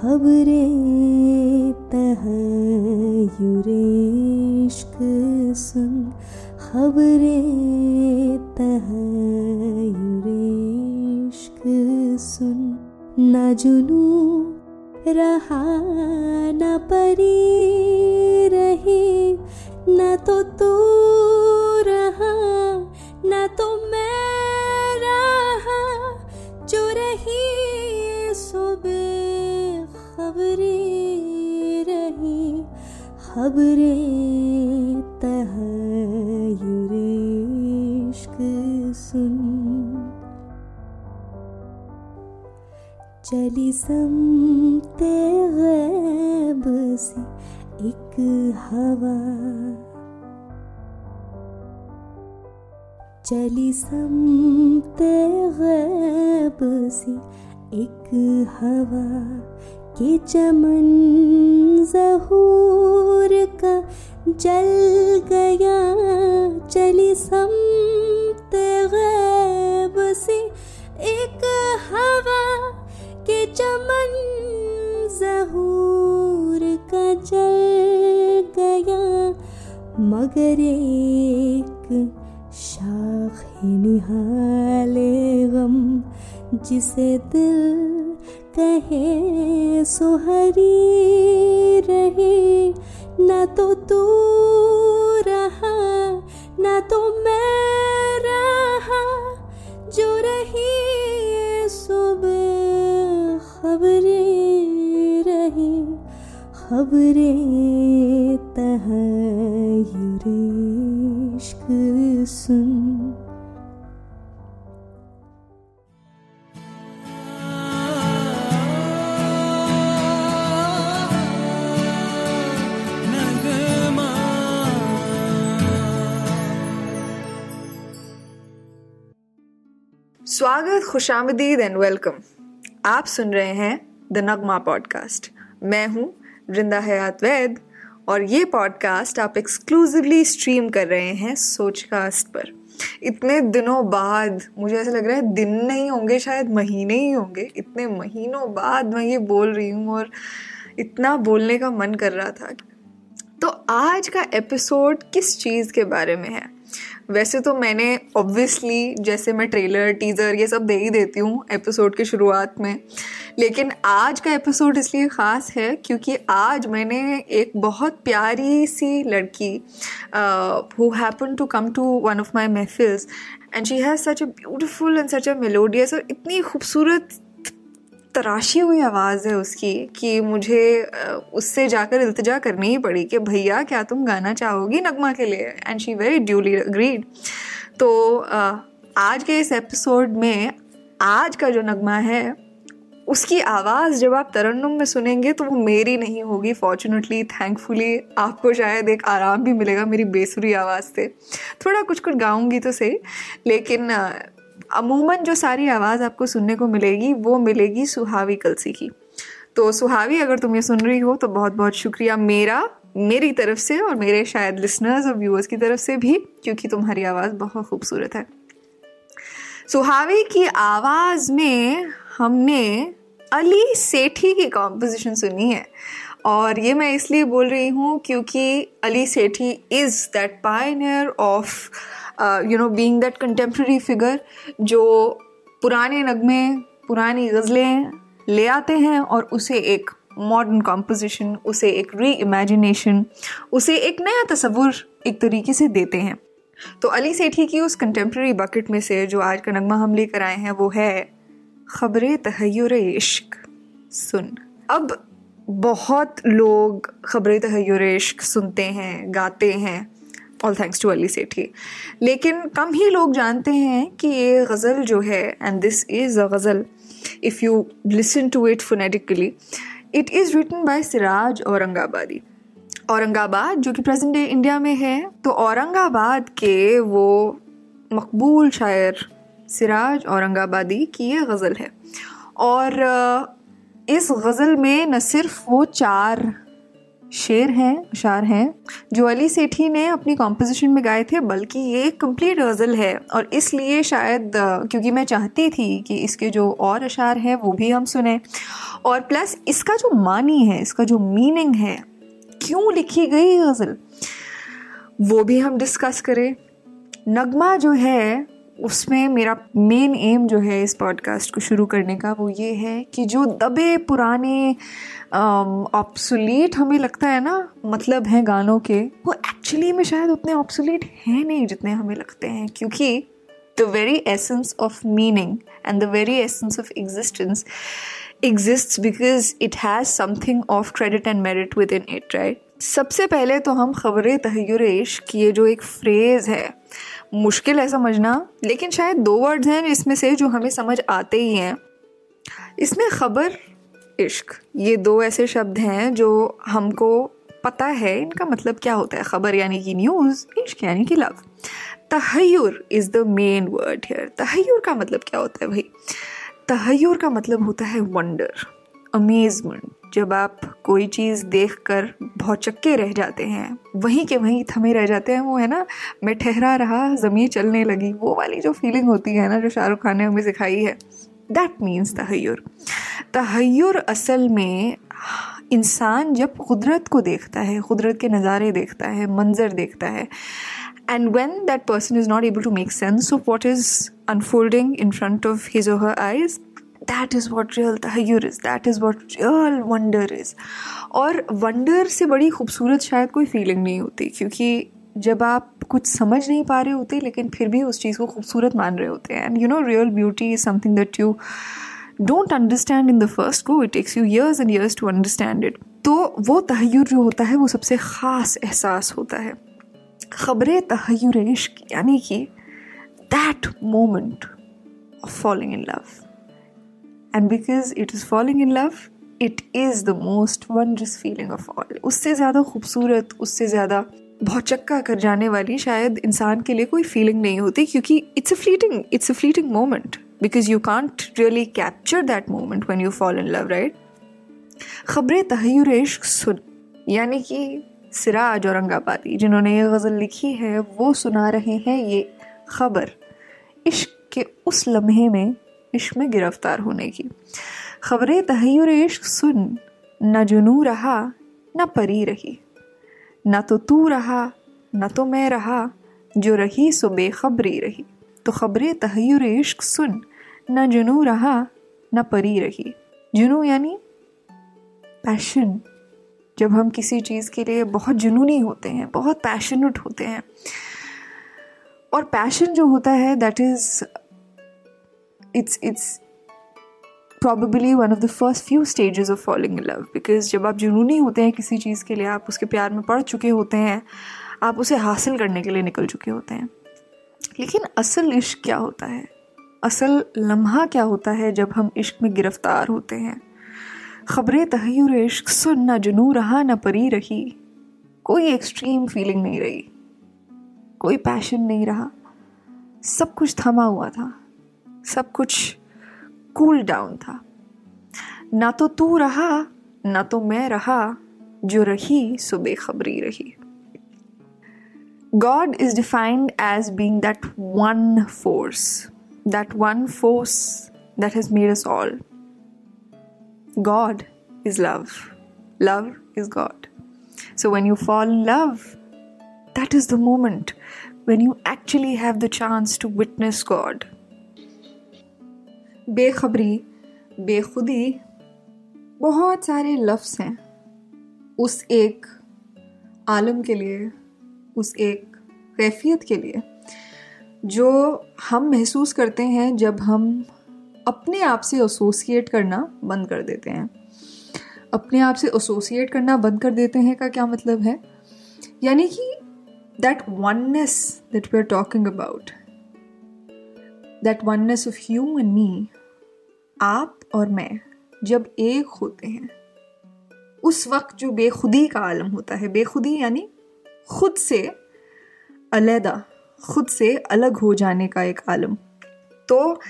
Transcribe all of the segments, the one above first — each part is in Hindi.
खबरें तहयुरेश्क सुन। खबरें तहयुरेश्क सुन। न जुनू रहा न परी रही न तो खबरें तहयुरेश्क सुन। चली समते गैब से एक हवा। चली समते गैब से एक हवा। के चमन जहूर का जल गया, चली समते गैब से एक हवा के चमन जहूर का जल गया। मगर एक शाख निहाले गम जिसे दिल कहे सुहरी रही। न तो तू रहा, न तो मैं रहा। जो रही सुबह, खबरें रही। खबरें तह तहयुरेश्क सुन। खुशामदीद एंड वेलकम आप सुन रहे हैं द नगमा पॉडकास्ट मैं हूँ वृंदा हयात वैद और ये पॉडकास्ट आप एक्सक्लूसिवली स्ट्रीम कर रहे हैं सोचकास्ट पर. इतने दिनों बाद, मुझे ऐसा लग रहा है दिन नहीं होंगे, शायद महीने ही होंगे. इतने महीनों बाद मैं ये बोल रही हूँ और इतना बोलने का मन कर रहा था. तो आज का एपिसोड किस चीज़ के बारे में है? वैसे तो मैंने ऑब्वियसली जैसे मैं ट्रेलर टीज़र ये सब दे ही देती हूँ एपिसोड की शुरुआत में। लेकिन आज का एपिसोड इसलिए ख़ास है क्योंकि आज मैंने एक बहुत प्यारी सी लड़की who happen to come to one of my mehfils and she has such a beautiful and such a melodious और इतनी खूबसूरत तराशी हुई आवाज़ है उसकी कि मुझे उससे जाकर इल्तजा करनी ही पड़ी कि भैया, क्या तुम गाना चाहोगी नगमा के लिए? And she very duly agreed तो आज के इस एपिसोड में आज का जो नगमा है, उसकी आवाज़ जब आप तरन्नुम में सुनेंगे तो वो मेरी नहीं होगी फॉर्चुनेटली थैंकफुली आपको शायद एक आराम भी मिलेगा मेरी बेसुरी आवाज़ से। थोड़ा कुछ कुछ गाऊँगी तो सही, लेकिन अमूमन जो सारी आवाज़ आपको सुनने को मिलेगी, वो मिलेगी सुहावी कलसी की। तो सुहावी, अगर तुम ये सुन रही हो तो बहुत बहुत शुक्रिया मेरा, मेरी तरफ़ से और मेरे शायद लिसनर्स और व्यूअर्स की तरफ़ से भी, क्योंकि तुम्हारी आवाज़ बहुत खूबसूरत है। सुहावी की आवाज़ में हमने अली सेठी की कॉम्पोजिशन सुनी है। और ये मैं इसलिए बोल रही हूँ क्योंकि Ali Sethi is that pioneer of you know being that contemporary figure जो पुराने नगमे, पुरानी गज़लें ले आते हैं और उसे एक मॉडर्न कॉम्पोजिशन उसे एक री इमेजिनेशन उसे एक नया तस्वुर एक तरीके से देते हैं। तो अली सेठी की उस कंटेम्प्रेरी बकेट में से जो आज का नगमा हम लेकर आए हैं वो है खबर तहयर इश्क। सुन। अब बहुत लोग खबर तहयर इश्क सुनते हैं, गाते हैं। All thanks to Ali Sethi लेकिन कम ही लोग जानते हैं कि ये गज़ल जो है and this is a ghazal if you listen to it phonetically it is written by Siraj Aurangabadi Aurangabad, जो कि प्रेजेंट डे इंडिया में है तो औरंगाबाद के वो मकबूल शायर सिराज औरंगाबादी की ये गज़ल है। और इस गज़ल में न सिर्फ़ वो चार शेर हैं, अशार हैं। जो अली सेठी ने अपनी कॉम्पोजिशन में गाए थे, बल्कि ये एक कंप्लीट गज़ल है। और इसलिए शायद क्योंकि मैं चाहती थी कि इसके जो और अशार हैं, वो भी हम सुने। और प्लस इसका जो मानी है, इसका जो मीनिंग है, क्यों लिखी गई गज़ल वो भी हम डिस्कस करें। नगमा जो है उसमें मेरा मेन एम जो है इस पॉडकास्ट को शुरू करने का वो ये है कि जो दबे पुराने ऑप्सुलेट हमें लगता है ना मतलब हैं गानों के, वो एक्चुअली में शायद उतने ऑप्सुलेट हैं नहीं जितने हमें लगते हैं, क्योंकि the very essence of meaning and the very essence of existence exist because it has something of credit and merit within it right? सबसे पहले तो हम खबर तहयर की ये जो एक फ्रेज़ है मुश्किल है समझना, लेकिन शायद दो वर्ड्स हैं इसमें से जो हमें समझ आते ही हैं। इसमें खबर, इश्क, ये दो ऐसे शब्द हैं जो हमको पता है, इनका मतलब क्या होता है? खबर यानी कि न्यूज़ इश्क यानी कि love tahayyur is the main word here तहयर का मतलब क्या होता है भाई? तहयर का मतलब होता है वंडर अमेजमेंट जब आप कोई चीज़ देख कर बहुत चक्के रह जाते हैं, वहीं के वहीं थमे रह जाते हैं, वो है ना, मैं ठहरा रहा, ज़मीन चलने लगी, वो वाली जो फीलिंग होती है ना, जो शाहरुख खान ने हमें सिखाई है दैट मीन्स तहयर तहयर असल में इंसान जब कुदरत को देखता है, कुदरत के नज़ारे देखता है, मंज़र देखता है and when that person is not able to make sense of what is unfolding in front of his or her eyes that is what real tahayyur is that is what real wonder is और वंडर से बड़ी खूबसूरत शायद कोई फीलिंग नहीं होती, क्योंकि जब आप कुछ समझ नहीं पा रहे होते, लेकिन फिर भी उस चीज़ को खूबसूरत मान रहे होते हैं। And you know real beauty is something that you don't understand in the first go it takes you years and years to understand it तो वो तहयर जो होता है, वो सबसे ख़ास एहसास होता है। ख़बर तहयर इश्क यानी कि that moment of falling in love and because it is falling in love it is the most wondrous feeling of all उससे ज़्यादा खूबसूरत, उससे ज़्यादा बहुत चक्का कर जाने वाली शायद इंसान के लिए कोई फीलिंग नहीं होती क्योंकि it's a fleeting it's a fleeting moment because you can't really capture that moment when you fall in love right खबरें तहयर इश्क सुन, यानी कि सिराज औरंगाबादी जिन्होंने ये गज़ल लिखी है, वो सुना रहे हैं ये खबर। इश्क के उस लम्हे में इश्क में गिरफ़्तार होने की। खबरें तहयर इश्क सुन, न जुनू रहा, न परी रही। न तो तू रहा, न तो मैं रहा, जो रही सो बेखबरी रही। तो खबरें तहयर इश्क सुन, न जुनू रहा, न परी रही। जुनू यानी पैशन। जब हम किसी चीज़ के लिए बहुत जुनूनी होते हैं, बहुत पैशनेट होते हैं, और पैशन जो होता है that is it's it's probably one of the first few stages of falling in love, because जब आप जुनूनी होते हैं किसी चीज़ के लिए, आप उसके प्यार में पड़ चुके होते हैं, आप उसे हासिल करने के लिए निकल चुके होते हैं। लेकिन असल इश्क क्या होता है? असल लम्हा क्या होता है जब हम इश्क में गिरफ़्तार होते हैं? खबरें तहयर इश्क सुन ना जुनू रहा ना परी रही। कोई एक्सट्रीम फीलिंग नहीं रही। कोई पैशन नहीं रहा। सब कुछ थमा हुआ था। सब कुछ कूल डाउन था ना तो तू रहा ना तो मैं रहा जो रही सो बेखबरी रही is defined as being that one force, that one force that has made us all. God is love. Love is God. So when you fall in love, that is the moment when you actually have the chance to witness God. बेखबरी, बेखुदी, बहुत सारे लफ्ज़ हैं। उस एक आलम के लिए, उस एक कैफियत के लिए, जो हम महसूस करते हैं जब हम अपने आप से एसोसिएट करना बंद कर देते हैं। अपने आप से एसोसिएट करना बंद कर देते हैं का क्या मतलब है? यानी कि that oneness that we are talking about that oneness of you and me आप और मैं, जब एक होते हैं, उस वक्त जो बेखुदी का आलम होता है, बेखुदी यानी खुद से अलहदा, खुद से अलग हो जाने का एक आलम। तो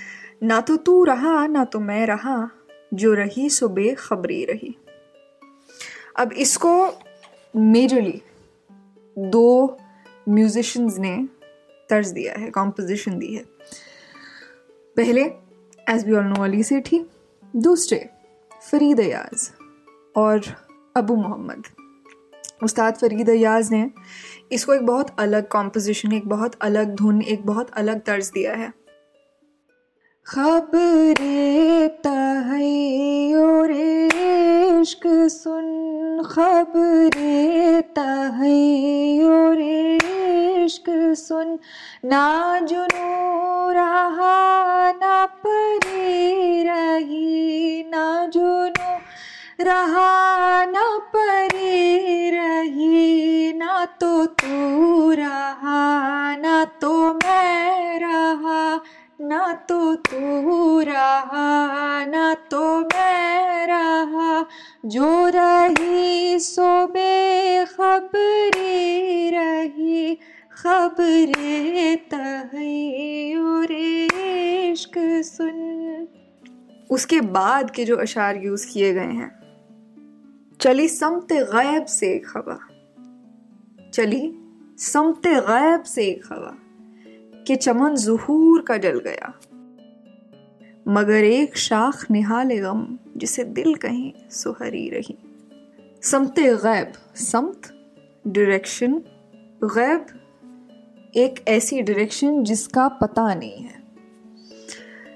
ना तो तू रहा, ना तो मैं रहा, जो रही सो बेखबरी रही। अब इसको मेजरली दो म्यूजिशंस ने तर्ज दिया है कॉम्पोजिशन दी है। पहले as we all know Ali Sethi, दूसरे, फरीद अयाज और अबू मोहम्मद। उस्ताद फरीद अयाज ने इसको एक बहुत अलग कॉम्पोजिशन एक बहुत अलग धुन, एक बहुत अलग तर्ज दिया है। खबरे तहयोरे इश्क सुन, खबरे इश्क सुन, ना जुनू रहा, ना परी रही, ना जुनू रहा, ना परी रही, ना तो तू रहा, ना तो मैं रहा, ना तो तू रहा, ना तो मैं रहा। जो रही सो बेखबरी रही खबरे इश्क सुन। उसके बाद के जो अशार यूज़ किए गए हैं। चली समत गैब से एक हवा। चली समत गैब से एक हवा कि चमन जहूर का जल गया। मगर एक शाख निहाल गम जिसे दिल कहीं सुहरी रही। समत गैब, समत डायरेक्शन गैब एक ऐसी डायरेक्शन जिसका पता नहीं है।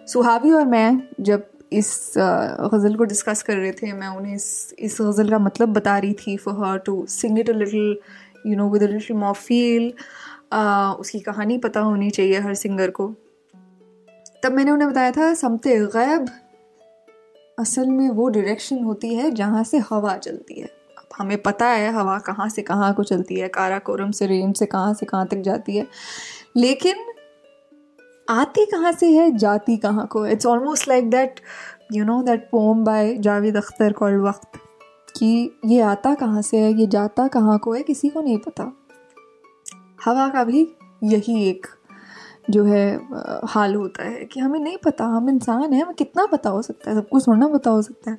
सुहावी और मैं जब इस गज़ल को डिस्कस कर रहे थे, मैं उन्हें इस इस गज़ल का मतलब बता रही थी for her to sing it a little you know with a little more feel उसकी कहानी पता होनी चाहिए हर सिंगर को। तब मैंने उन्हें बताया था, समते गैब, असल में वो डायरेक्शन होती है जहाँ से हवा चलती है। हमें पता है हवा कहाँ से कहाँ को चलती है, काराकोरम से, रेम से कहाँ से कहाँ तक जाती है। लेकिन आती कहाँ से है, जाती कहाँ को it's almost like that you know that poem by Javed Akhtar called Waqt कि ये आता कहाँ से है, ये जाता कहाँ को है, किसी को नहीं पता। हवा का भी यही एक जो है हाल होता है कि हमें नहीं पता, हम इंसान हैं, हमें कितना पता हो सकता है, सब कुछ थोड़ा पता हो सकता है।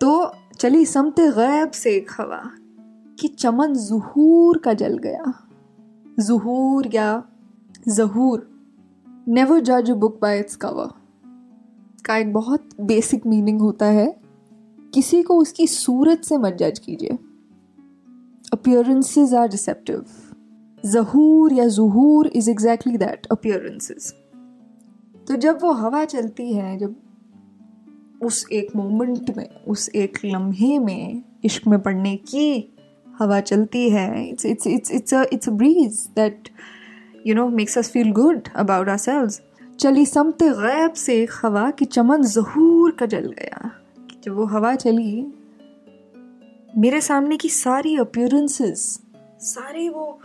तो चली समत गैब से एक हवा कि चमन जहूर का जल गया। जहूर या जहूर नेवर जज a book by its cover का एक बहुत बेसिक मीनिंग होता है, किसी को उसकी सूरत से मत जज कीजिए। अपियरेंसेस आर डिसेप्टिव जहूर या zahoor is exactly that appearances तो जब वो हवा चलती है, जब उस एक मोमेंट में, उस एक लम्हे में, इश्क में पड़ने की हवा चलती है। It's it's it's it's it's a breeze that you know makes us feel good about ourselves चली समत गैब से हवा की चमन जहूर का जल गया। जब वो हवा चली, मेरे सामने की सारी अपियरेंसेस सारे वो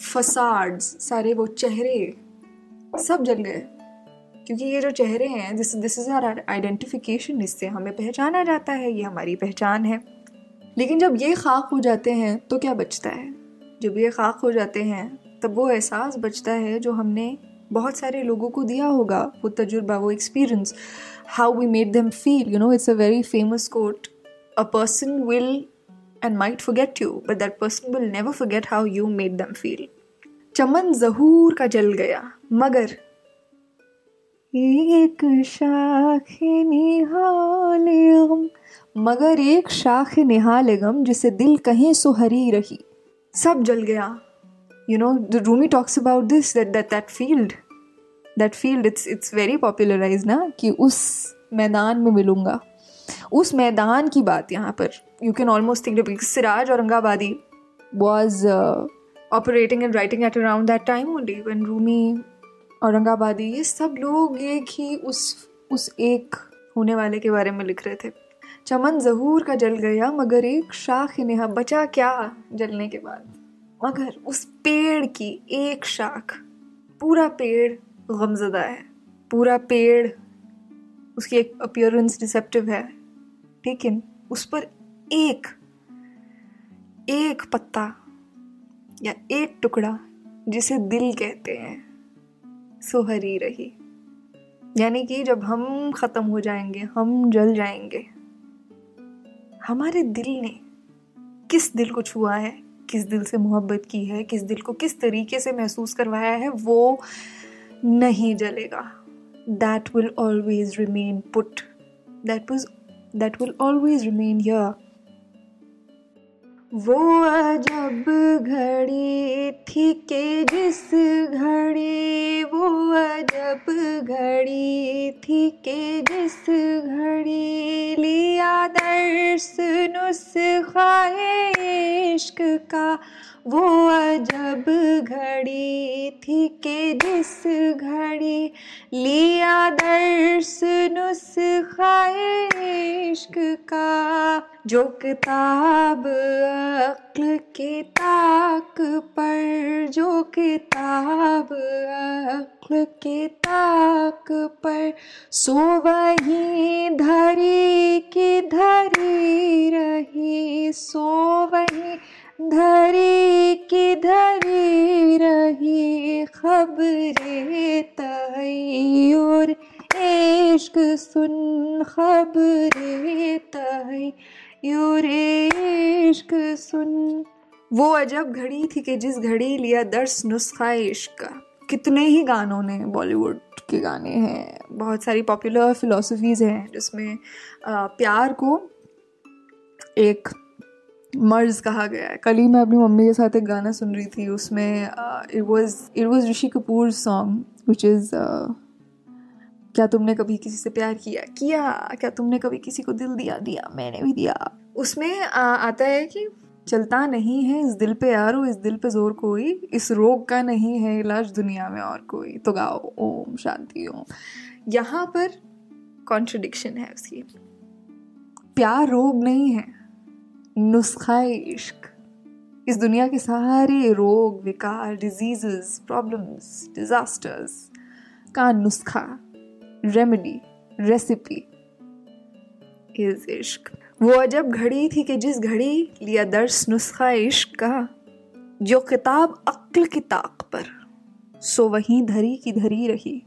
फसाड्स सारे वो चेहरे सब जल गए। क्योंकि ये जो चेहरे हैं this this is our identification इससे हमें पहचाना जाता है, ये हमारी पहचान है। लेकिन जब ये खाक हो जाते हैं तो क्या बचता है? जब ये खाक हो जाते हैं, तब वो एहसास बचता है जो हमने बहुत सारे लोगों को दिया होगा, वो तजुर्बा, वो experience how we made them feel you know it's a very famous quote a person will and might forget you but that person will never forget how you made them feel चमन जहूर का जल गया, मगर एक शाख निहाल गम, मगर एक शाख निहाल गम जिसे दिल कहीं सुहरी रही। सब जल गया। You know the Rumi talks about this that that that field that field, it's it's very popularized ना, कि उस मैदान में मिलूँगा। उस मैदान की बात यहाँ पर you can almost think Siraj Aurangabadi was operating and writing at around that time only when Rumi Aurangabadi, ये सब लोग एक ही उस उस एक होने वाले के बारे में लिख रहे थे। चमन जहूर का जल गया, मगर एक शाख नेहा, बचा क्या जलने के बाद? मगर उस पेड़ की एक शाख, पूरा पेड़ गमजदा है। पूरा पेड़, उसकी एक अपियरेंस डिसेप्टिव है। लेकिन उस पर एक एक पत्ता या एक टुकड़ा, जिसे दिल कहते हैं सुहरी रही। यानी कि जब हम ख़त्म हो जाएँगे, हम जल जाएँगे। हमारे दिल ने किस दिल को छुआ है, किस दिल से मोहब्बत की है, किस दिल को किस तरीके से महसूस करवाया है, वो नहीं जलेगा। That will always remain but that was that will always remain यर वो अजब घड़ी थी के जिस घड़ी, वो अजब घड़ी थी के जिस घड़ी। लिया दर्श नुस्खा इश्क का वो अजब घड़ी थी के जिस घड़ी लिया दर्श नुस्खाए इश्क का, जो किताब अक्ल के ताक पर, जो किताब अक्ल के ताक पर, सो वही धरी की धरी रही, सो वही धरी की धरी रही खबरे तय्योर इश्क सुन खबरे तय्योर इश्क सुन। वो अजब घड़ी थी कि जिस घड़ी लिया दर्स नुस्खा इश्क का। कितने ही गानों ने बॉलीवुड के गाने हैं। बहुत सारी पॉपुलर फिलोसफीज़ हैं जिसमें प्यार को एक मर्ज कहा गया है। कल ही मैं अपनी मम्मी के साथ एक गाना सुन रही थी उसमें it was it was Rishi Kapoor song which is क्या तुमने कभी किसी से प्यार किया? किया। क्या तुमने कभी किसी को दिल दिया? दिया। मैंने भी दिया। उसमें uh, आता है कि चलता नहीं है इस दिल पे यारो इस दिल पे ज़ोर कोई इस रोग का नहीं है इलाज दुनिया में और कोई। तो गाओ ओम शांति ओम। यहाँ पर कॉन्ट्रडिक्शन है उसकी। प्यार रोग नहीं है। नुस्खा इश्क। इस दुनिया के सारे रोग, विकार डिजीजेस प्रॉब्लम्स डिजास्टर्स का नुस्खा रेमेडी रेसिपी इज़ इश्क। वो अजब घड़ी थी कि जिस घड़ी लिया दर्स नुस्खा इश्क का, जो किताब अक्ल की ताक पर, सो वहीं धरी की धरी रही।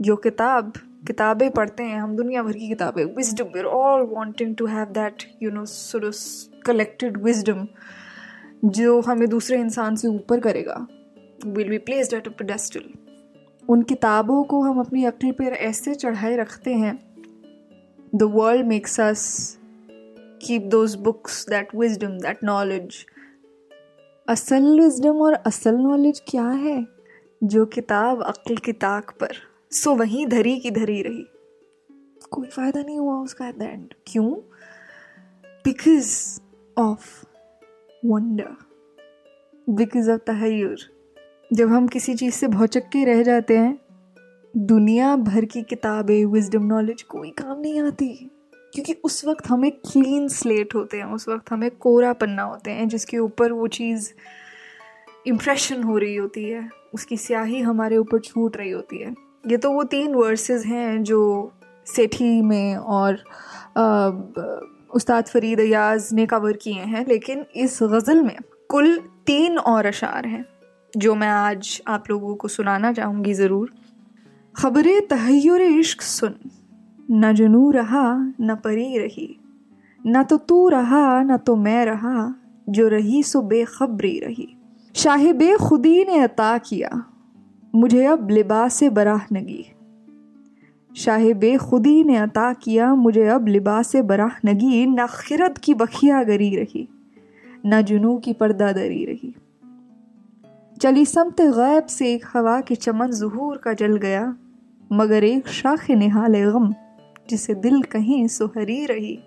जो किताब किताबें पढ़ते हैं, हम दुनिया भर की किताबें wisdom we all wanting to have that you know collected wisdom जो हमें दूसरे इंसान से ऊपर करेगा। Will be placed at a उन किताबों को हम अपनी अक्ल पर ऐसे चढ़ाए रखते हैं the world makes us keep those books that wisdom that knowledge असल विजडम और असल नॉलेज क्या है? जो किताब अक्ल की ताक पर। सो वहीं धरी की धरी रही। कोई फ़ायदा नहीं हुआ उसका एट द एंड क्यों? Because of wonder because of tahayyur. जब हम किसी चीज़ से भौचक के रह जाते हैं, दुनिया भर की किताबें विजडम नॉलेज कोई काम नहीं आती। क्योंकि उस वक्त हमें क्लीन स्लेट होते हैं, उस वक्त हमें कोरा पन्ना होते हैं, जिसके ऊपर वो चीज़ इम्प्रेशन हो रही होती है। उसकी स्याही हमारे ऊपर छूट रही होती है। ये तो वो तीन वर्सेस हैं जो सेठी में और उस्ताद फरीद अयाज ने कवर किए हैं, लेकिन इस गज़ल में कुल तीन और अशार हैं, जो मैं आज आप लोगों को सुनाना चाहूँगी ज़रूर। खबरें तहयर इश्क सुन, न जनू रहा, न परी रही। न तो तू रहा, न तो मैं रहा, जो रही सो बेखबरी रही। शाह खुदी ने अता किया मुझे अब लिबास बराह नगी। शाह खुदी ने अता किया, मुझे अब लिबास बराह नगी। न खिरत की बखिया गरी रही, न जुनू की पर्दा दरी रही। चली समत गैब से एक हवा के चमन जहूर का जल गया, मगर एक शाख निहाल गम, जिसे दिल कहीं सुहरी रही।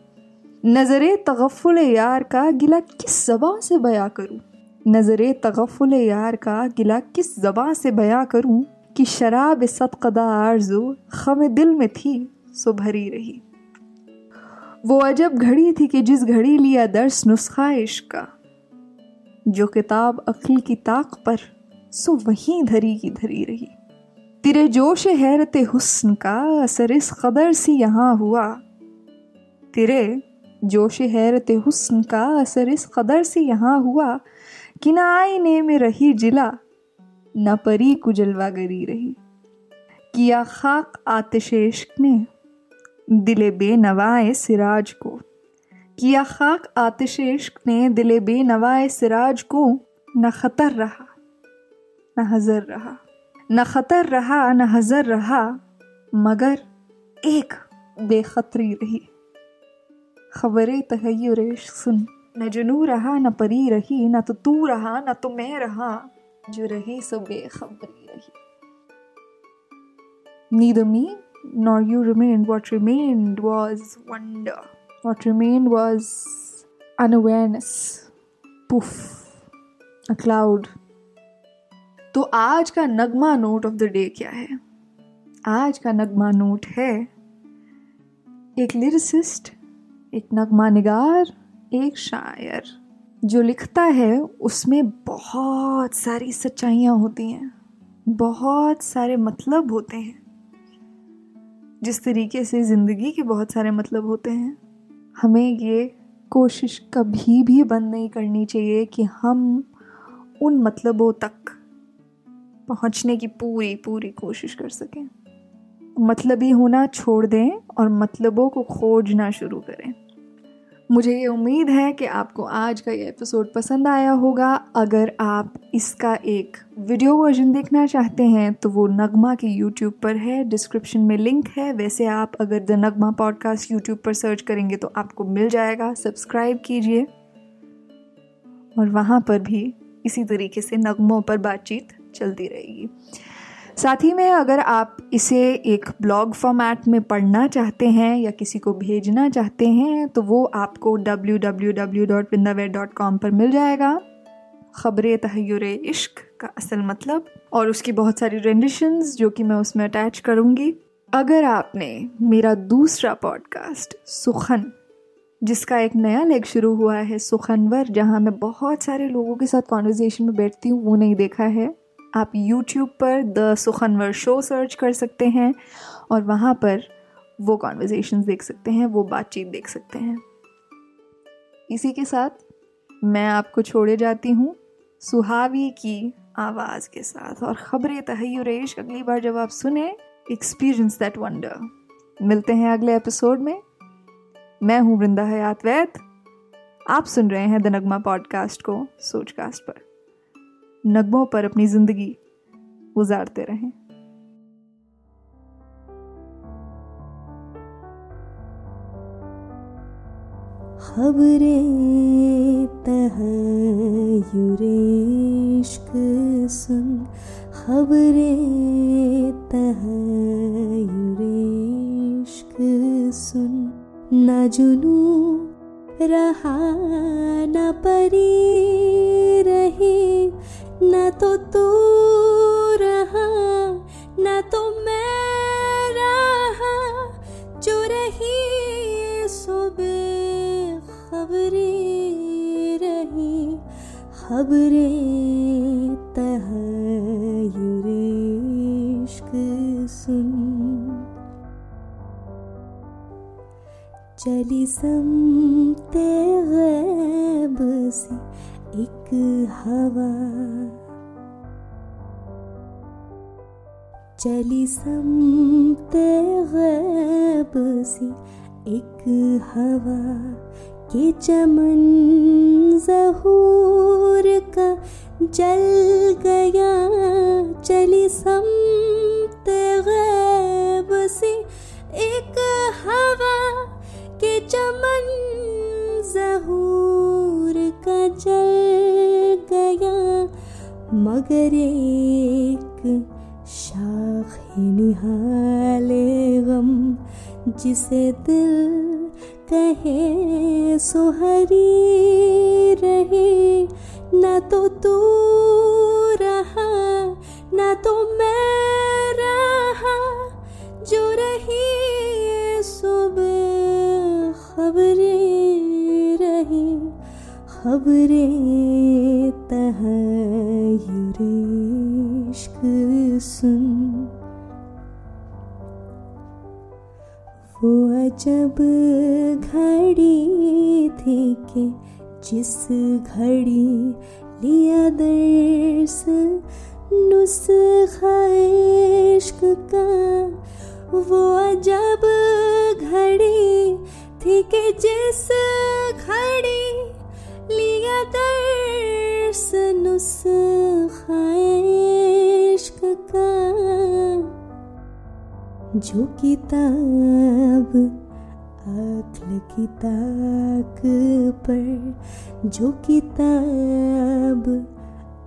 नजरे तगफुल यार का गिला किस जबा से बया करूँ? नज़र तगफुल यार का गिला किस जबा से बयां करूँ कि शराब सदकदा आरज़ू खम दिल में थी, सो भरी रही। वो अजब घड़ी थी कि जिस घड़ी लिया दर्स नुस्खा इश्क का, जो किताब अक्ल की ताक पर, सो वहीं धरी की धरी रही। तेरे जोश हैरत हुस्न का असर इस कदर सी यहाँ हुआ। तेरे जोश हैरत हुस्न का असर इस कदर सी यहाँ हुआ कि न आईने में रही जिला, न परी कुजलवा गरी रही। किया खाक आतिश ने, दिले बेनवाए सिराज को। किया खाक आतिश ने, दिले बे नवाए सिराज को, न खतर रहा, न हजर रहा। न खतर रहा, न हजर रहा, मगर एक बेखतरी रही। खबरें तहैर सुन। न जुनू रहा, न परी रही, न तो तू रहा, न तो मैं रहा। जो रही, सो बेखबरी रही। Neither me nor you remain what remained was wonder what remained was unawareness poof a cloud तो आज का नगमा नोट ऑफ़ द डे क्या है? आज का नगमा नोट है एक लिरिसिस्ट एक नगमा निगार एक शायर जो लिखता है, उसमें बहुत सारी सच्चाइयाँ होती हैं। बहुत सारे मतलब होते हैं। जिस तरीके से ज़िंदगी के बहुत सारे मतलब होते हैं, हमें ये कोशिश कभी भी बंद नहीं करनी चाहिए कि हम उन मतलबों तक पहुँचने की पूरी पूरी कोशिश कर सकें। मतलबी होना छोड़ दें और मतलबों को खोजना शुरू करें। मुझे ये उम्मीद है कि आपको आज का ये एपिसोड पसंद आया होगा। अगर आप इसका एक वीडियो वर्जन देखना चाहते हैं तो वो नगमा के यूट्यूब पर है। डिस्क्रिप्शन में लिंक है। वैसे आप अगर द नगमा पॉडकास्ट यूट्यूब पर सर्च करेंगे तो आपको मिल जाएगा। सब्सक्राइब कीजिए। और वहाँ पर भी इसी तरीके से नगमों पर बातचीत चलती रहेगी। साथ ही में अगर आप इसे एक ब्लॉग फॉर्मेट में पढ़ना चाहते हैं या किसी को भेजना चाहते हैं तो वो आपको www.vrindavet.com पर मिल जाएगा। ख़बरें तहैर इश्क का असल मतलब और उसकी बहुत सारी रेंडिशंस जो कि मैं उसमें अटैच करूँगी। अगर आपने मेरा दूसरा पॉडकास्ट सुखन, जिसका एक नया लेग शुरू हुआ है, सुखनवर, जहाँ मैं बहुत सारे लोगों के साथ कॉन्वर्जेशन में बैठती हूँ, वो नहीं देखा है आप यूट्यूब पर द सुखनवर शो सर्च कर सकते हैं और वहाँ पर वो कॉन्वर्जेशन देख सकते हैं, वो बातचीत देख सकते हैं। इसी के साथ मैं आपको छोड़े जाती हूँ सुहावी की आवाज़ के साथ और ख़बरें तहयुरेश। अगली बार जब आप सुने एक्सपीरियंस दैट वंडर मिलते हैं अगले एपिसोड में। मैं हूँ वृंदा हयात वैद आप सुन रहे हैं द नगमा पॉडकास्ट को सोचकास्ट पर। नगमों पर अपनी ज़िंदगी गुजारते रहें। खबरें तहयुरेश्क सुन। खबरें तहयुरेश्क सुन। न जुनू रहा, न परी रही। न तो तू रहा, न तो मैं रहा। जो रही सुबह खबरें रही, खबरें तहयुरेश्क सुन। चली समते गैब से एक हवा चली समते गैब सी। एक हवा के चमन जहूर का जल गया। चली समते गैब सी। एक हवा के चमन जहूर का जल गया। मगर एक निहाले गम, जिसे दिल कहे, सुहरी रहे। न तो तू रहा, न तो मैं रहा, जो रही सुबह खबरें रही, खबरें वो अजब घड़ी थी के जिस घड़ी लिया दर्स इश्क का, वो अजब घड़ी थी के जिस घड़ी लिया उस इश्क का, जो किताब अक्ल की ताक पर जो किताब,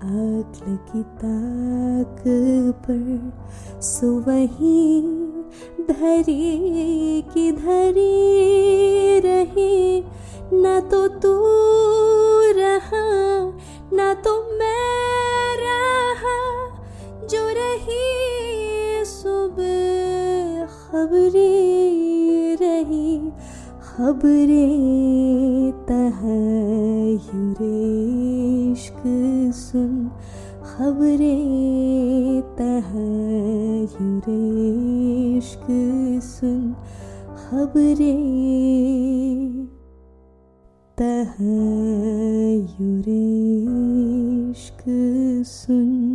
अक्ल की ताक पर सो वही धरी की धरी रही। ना तो तू रहा, ना तो मैं रहा, जो रही सुबह खबरें। खबरें तहयुरे इश्क सुन। खबरें तहयुरे इश्क सुन। खबरें तहयुरे सुन।